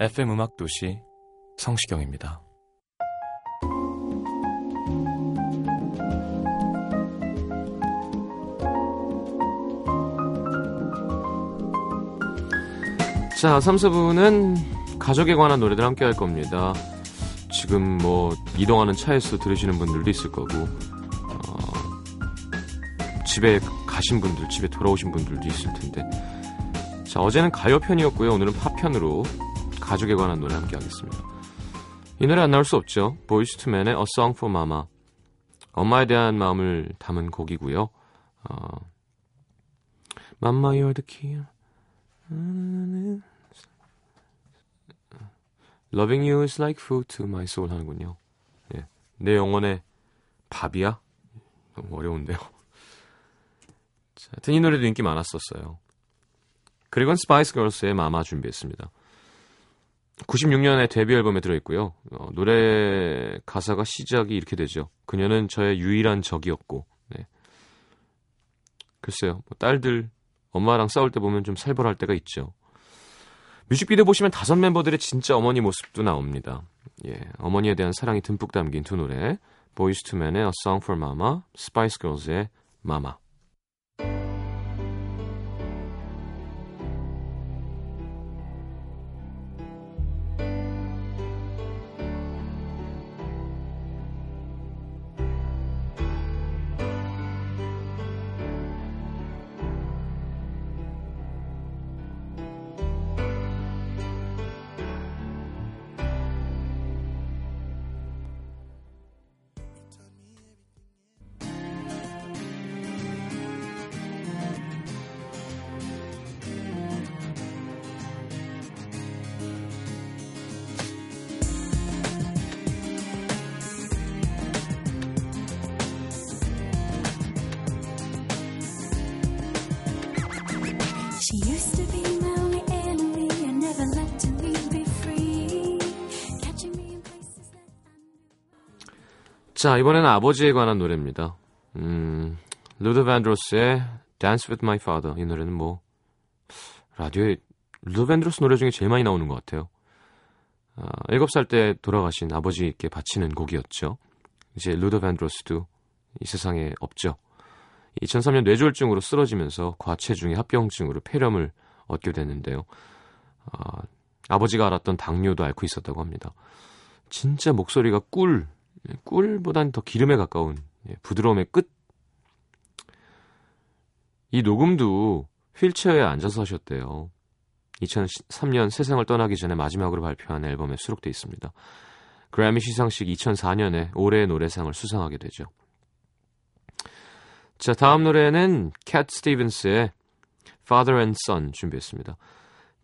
FM 음악 도시 성시경입니다. 자, 3, 4부는 가족에 관한 노래들 함께 할 겁니다. 지금 뭐 이동하는 차에서 들으시는 분들도 있을 거고 어, 집에 가신 분들, 집에 돌아오신 분들도 있을 텐데 자, 어제는 가요 편이었고요. 오늘은 팝 편으로 가족에 관한 노래 함께 하겠습니다. 이 노래 안 나올 수 없죠. 보이즈 투 맨의 A Song for Mama. 엄마에 대한 마음을 담은 곡이고요. 어, Mama, you're the key. Loving you is like food to my soul 하는군요. 예. 내 영혼의 밥이야? 너무 어려운데요. 자, 하여튼 이 노래도 인기 많았었어요. 그리고 스파이스 걸스의 Mama 준비했습니다. 96년에 데뷔 앨범에 들어있고요. 어, 노래 가사가 시작이 이렇게 되죠. 그녀는 저의 유일한 적이었고, 네. 글쎄요, 뭐 딸들 엄마랑 싸울 때 보면 좀 살벌할 때가 있죠. 뮤직비디오 보시면 다섯 멤버들의 진짜 어머니 모습도 나옵니다. 예, 어머니에 대한 사랑이 듬뿍 담긴 두 노래, 보이스 투맨의 A Song for Mama, 스파이스 걸스의 Mama. 자, 이번에는 아버지에 관한 노래입니다. 음, 루더 밴드로스의 Dance with My Father. 이 노래는 뭐, 라디오에 루더 밴드로스 노래 중에 제일 많이 나오는 것 같아요. 아, 7살 때 돌아가신 아버지께 바치는 곡이었죠. 이제 루더 밴드로스도 이 세상에 없죠. 2003년 뇌졸중으로 쓰러지면서 과체중의 합병증으로 폐렴을 얻게 됐는데요. 아, 아버지가 앓았던 당뇨도 앓고 있었다고 합니다. 진짜 목소리가 꿀, 꿀보단 더 기름에 가까운 예, 부드러움의 끝. 이 녹음도 휠체어에 앉아서 하셨대요. 2003년 세상을 떠나기 전에 마지막으로 발표한 앨범에 수록돼 있습니다. 그래미 시상식 2004년에 올해의 노래상을 수상하게 되죠. 자, 다음 노래는 캣 스티븐스의 Father and Son 준비했습니다.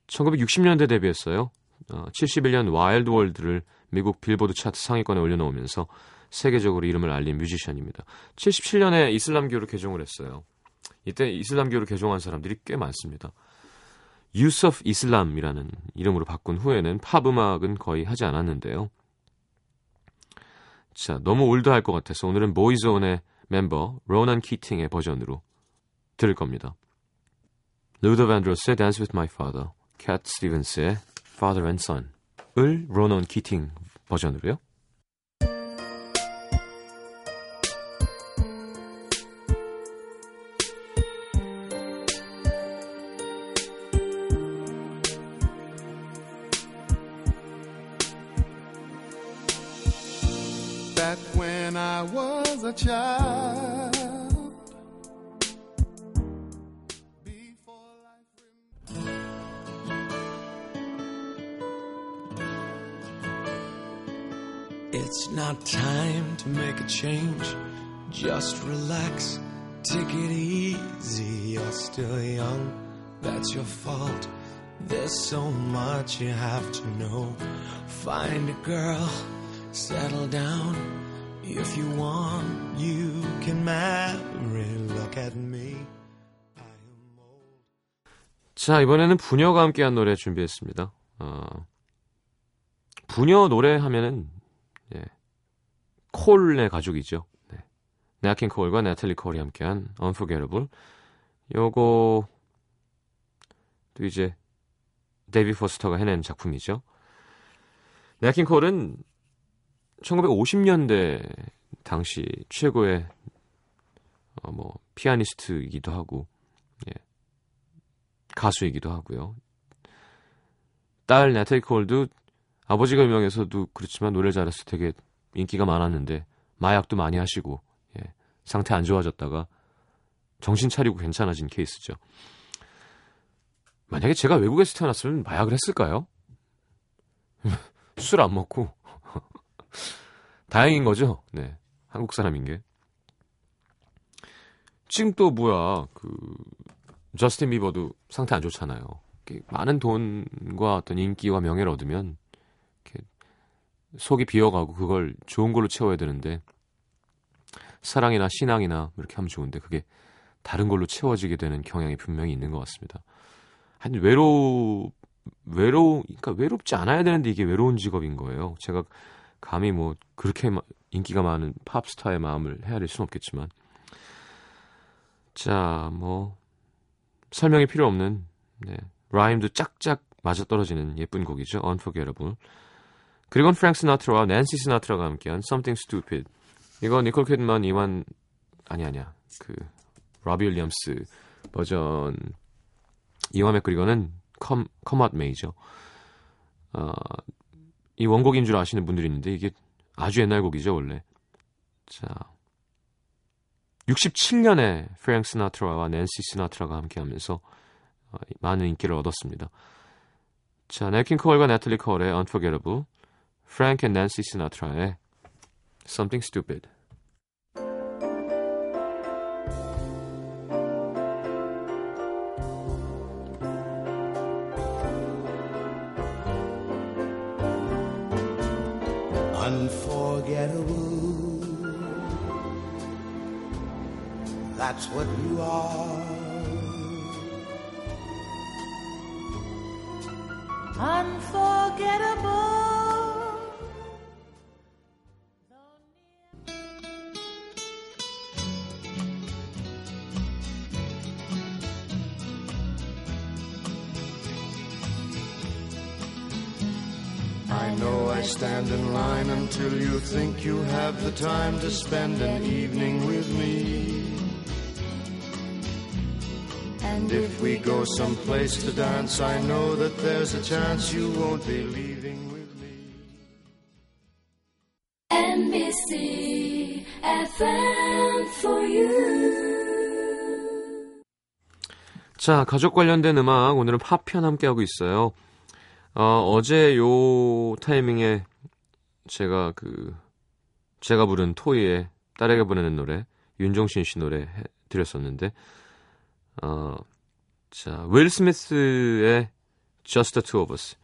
1960년대 데뷔했어요. 어, 71년 Wild World를 미국 빌보드 차트 상위권에 올려놓으면서 세계적으로 이름을 알린 뮤지션입니다. 77년에 이슬람교를 개종을 했어요. 이때 이슬람교를 개종한 사람들이 꽤 많습니다. 유서프 이슬람이라는 이름으로 바꾼 후에는 팝 음악은 거의 하지 않았는데요. 자, 너무 old할 것 같아서 오늘은 보이존의 멤버 로난 키팅의 버전으로 들을 겁니다. 루더 밴드로스의 Dance with My Father, 캣 스티븐스의 Father and Son을 로난 키팅 버전으로요. It's not time to make a change. Just relax, take it easy. You're still young, that's your fault. There's so much you have to know. Find a girl, settle down. If you want, you can marry. Look at me. 자, 이번에는 부녀가 함께한 노래 준비했습니다. 어, 부녀 노래 하면은, 예, 콜의 가족이죠. 네. 네아킨 콜과 나탈리 콜이 함께한 Unforgettable. 요거, 또 이제, 데이비 포스터가 해낸 작품이죠. 네아킨 콜은 1950년대 당시 최고의, 어, 뭐, 피아니스트이기도 하고, 예, 가수이기도 하고요. 딸 나탈리 콜도 아버지가 유명해서도 그렇지만 노래 잘해서 되게 인기가 많았는데 마약도 많이 하시고 예, 상태 안 좋아졌다가 정신 차리고 괜찮아진 케이스죠. 만약에 제가 외국에서 태어났으면 마약을 했을까요? 술 안 먹고 다행인 거죠. 네, 한국 사람인 게. 지금 또 뭐야 그 저스틴 비버도 상태 안 좋잖아요. 많은 돈과 어떤 인기와 명예를 얻으면 속이 비어가고 그걸 좋은 걸로 채워야 되는데 사랑이나 신앙이나 이렇게 하면 좋은데 그게 다른 걸로 채워지게 되는 경향이 분명히 있는 것 같습니다. 한 외로 외로 그러니까 외롭지 않아야 되는데 이게 외로운 직업인 거예요. 제가 감히 뭐 그렇게 마- 인기가 많은 팝스타의 마음을 헤아릴 수는 없겠지만 자, 뭐 설명이 필요 없는 네, rhyme도 짝짝 맞아떨어지는 예쁜 곡이죠. Unforgettable. 그리고 프랭크 시나트라와 낸시 시나트라가 함께한 Something Stupid. 이거 니콜 키드먼 이완 아니 아니야. 그 로비 윌리엄스 버전 이완 맥그리거는 Come, Come What May죠. 어, 이 원곡인 줄 아시는 분들이 있는데 이게 아주 옛날 곡이죠, 원래. 자. 67년에 프랭크 시나트라와 낸시 시나트라가 함께하면서 어, 많은 인기를 얻었습니다. 자, 냇 킹 콜과 나탈리 콜의 Unforgettable, 프랭크 앤 낸시 스나트라의 Something Stupid. Unforgettable. That's what you are. I know I stand in line until you think you have the time to spend an evening with me. And if we go someplace to dance, I know that there's a chance you won't be leaving with me. NBC FM for you. 자, 가족 관련된 음악 오늘은 팝편 함께하고 있어요. 어, 어제 요 타이밍에 제가 그 제가 부른 토이의 딸에게 보내는 노래 윤종신 씨 노래 해 드렸었는데 어, 자, 윌 스미스의 Just the Two of Us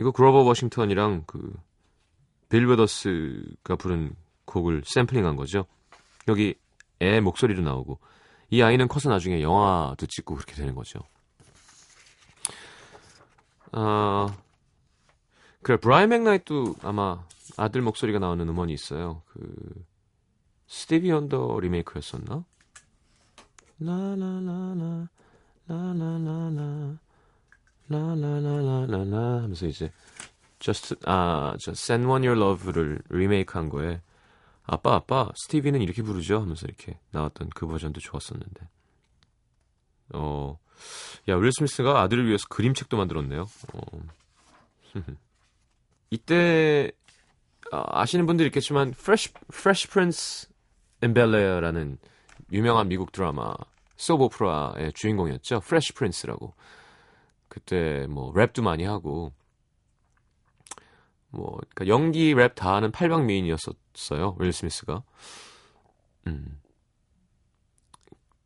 이거 그로버 워싱턴이랑 그 빌 위더스가 부른 곡을 샘플링한 거죠. 여기 애 목소리도 나오고 이 아이는 커서 나중에 영화도 찍고 그렇게 되는 거죠. 아, 그래, 브라이언 맥나이트도 아마 아들 목소리가 나오는 음원이 있어요. 그, 스티비 원더 리메이크였었나? 라라라라, 라라라라, 라라라라라 하면서 이제, just, 아, 저, send one your love를 리메이크 한 거에, 아빠, 아빠, 스티비는 이렇게 부르죠? 하면서 이렇게 나왔던 그 버전도 좋았었는데. 어, 야, 윌 스미스가 아들을 위해서 그림책도 만들었네요. 어. 이때 아, 아시는 분들이 있겠지만 Fresh Fresh Prince of Bel-Air라는 유명한 미국 드라마 soap opera의 주인공이었죠. Fresh Prince라고. 그때 뭐 랩도 많이 하고 뭐 그러니까 연기 랩 다 하는 팔방 미인이었었어요. 윌 스미스가. 음.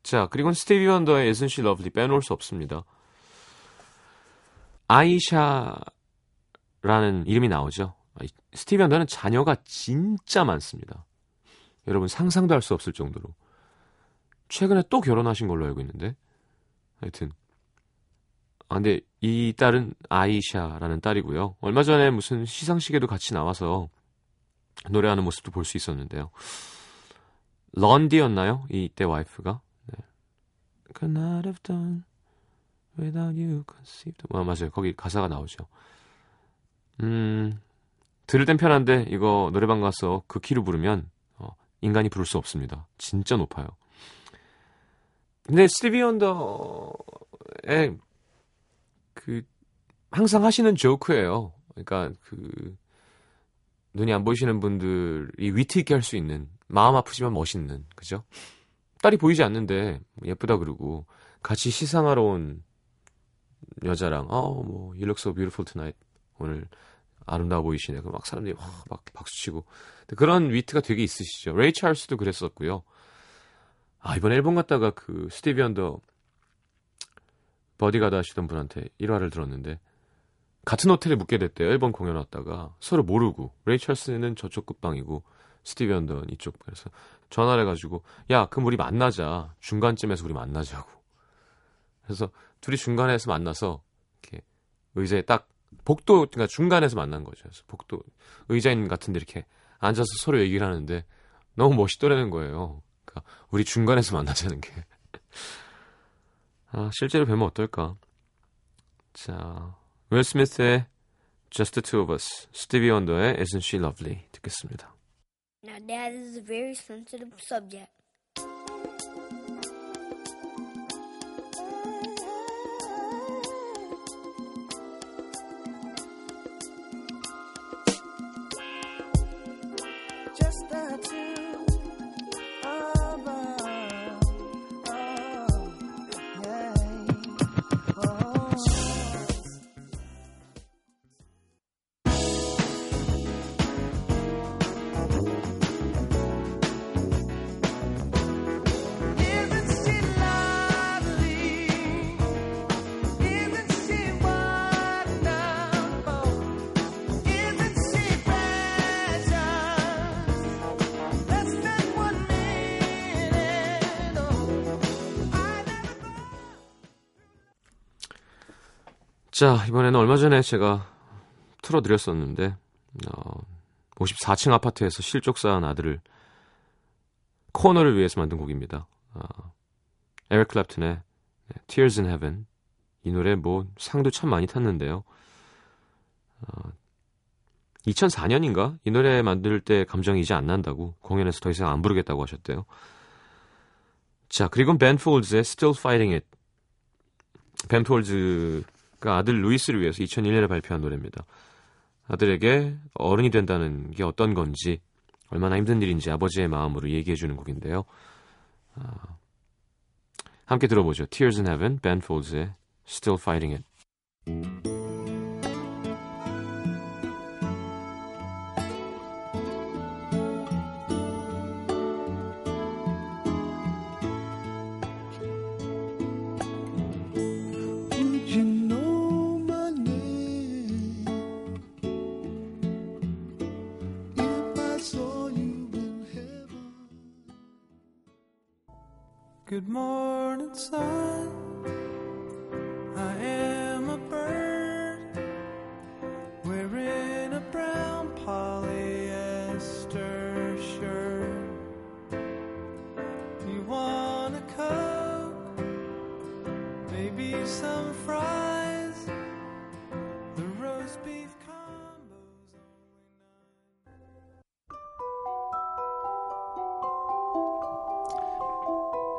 자, 그리고 스티비 원더의 Isn't She Lovely 빼놓을 수 없습니다. 아이샤라는 이름이 나오죠. 스티비 원더는 자녀가 진짜 많습니다. 여러분 상상도 할 수 없을 정도로. 최근에 또 결혼하신 걸로 알고 있는데. 하여튼. 아, 근데 이 딸은 아이샤라는 딸이고요. 얼마 전에 무슨 시상식에도 같이 나와서 노래하는 모습도 볼 수 있었는데요. 런디였나요? 이때 와이프가. 네. Could not have done without you conceived. 아, 맞아요. 거기 가사가 나오죠. 음, 들을 땐 편한데 이거 노래방 가서 그 키로 부르면 어, 인간이 부를 수 없습니다. 진짜 높아요. 근데 스티비 원더의 그 항상 하시는 조크예요. 그러니까 그 눈이 안 보이시는 분들이 위트 있게 할 수 있는 마음 아프지만 멋있는 그죠? 딸이 보이지 않는데 예쁘다 그러고 같이 시상하러 온 여자랑 어뭐 you look so beautiful tonight 오늘 아름다워 보이시네. 그막 사람들이 막 박수 치고 그런 위트가 되게 있으시죠. 레이 찰스도 그랬었고요. 아 이번 앨범 갔다가 그 스티비 원더 보디가드 하시던 분한테 일화를 들었는데 같은 호텔에 묵게 됐대요. 앨범 공연 왔다가 서로 모르고 레이 찰스는 저쪽 끝방이고 스티비 원더는 이쪽 그래서 전화를 해가지고 야 그럼 우리 만나자 중간쯤에서 우리 만나자고 그래서 둘이 중간에서 만나서 이렇게 의자에 딱 복도 그러니까 중간에서 만난 거죠. 그래서 복도 의자인 같은데 이렇게 앉아서 서로 얘기를 하는데 너무 멋있더라는 거예요. 그러니까 우리 중간에서 만나자는 게. 아, 실제로 뵈면 어떨까? 자, 윌 스미스의 Just the Two of Us, 스티비 원더의 Isn't She Lovely 듣겠습니다. Now, that is a very sensitive subject. Just the two 자, 이번에는 얼마 전에 제가 틀어드렸었는데, 어, 54층 아파트에서 실족 사한 아들을 코너를 위해서 만든 곡입니다. 어, 에릭 클랩튼의 네, Tears in Heaven. 이 노래 뭐 상도 참 많이 탔는데요. 어, 2004년인가? 이 노래 만들 때 감정이 이제 안 난다고 공연에서 더 이상 안 부르겠다고 하셨대요. 자, 그리고 벤 폴즈의 Still Fighting It. 벤 폴즈 가 아들 루이스를 위해서 2001년에 발표한 노래입니다. 아들에게 어른이 된다는 게 어떤 건지, 얼마나 힘든 일인지 아버지의 마음으로 얘기해 주는 곡인데요. 아, 함께 들어보죠. Tears in Heaven, 벤 폴즈의 Still Fighting It. Good morning, sun. I am a bird wearing a brown polyester shirt. You want a coke? Maybe some fries.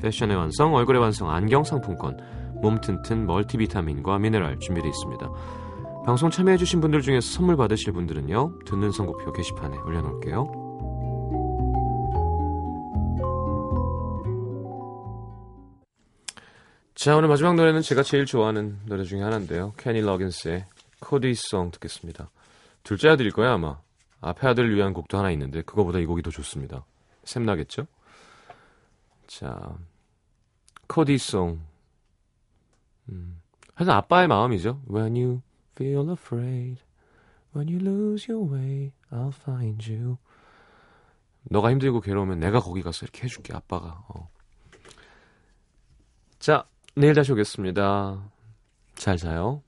패션의 완성, 얼굴의 완성 안경 상품권, 몸 튼튼 멀티비타민과 미네랄 준비되어 있습니다. 방송 참여해주신 분들 중에서 선물 받으실 분들은요, 듣는 선곡표 게시판에 올려놓을게요. 자, 오늘 마지막 노래는 제가 제일 좋아하는 노래 중에 하나인데요. 캐니 러긴스의 코디송 듣겠습니다. 둘째 아들일 거야, 아마. 앞에 아들을 위한 곡도 하나 있는데, 그거보다 이 곡이 더 좋습니다. 샘나겠죠? 자, 코디송. 음, 하여튼 아빠의 마음이죠. When you feel afraid, when you lose your way, I'll find you. 너가 힘들고 괴로우면 내가 거기 가서 이렇게 해줄게, 아빠가. 어. 자, 내일 다시 오겠습니다. 잘 자요.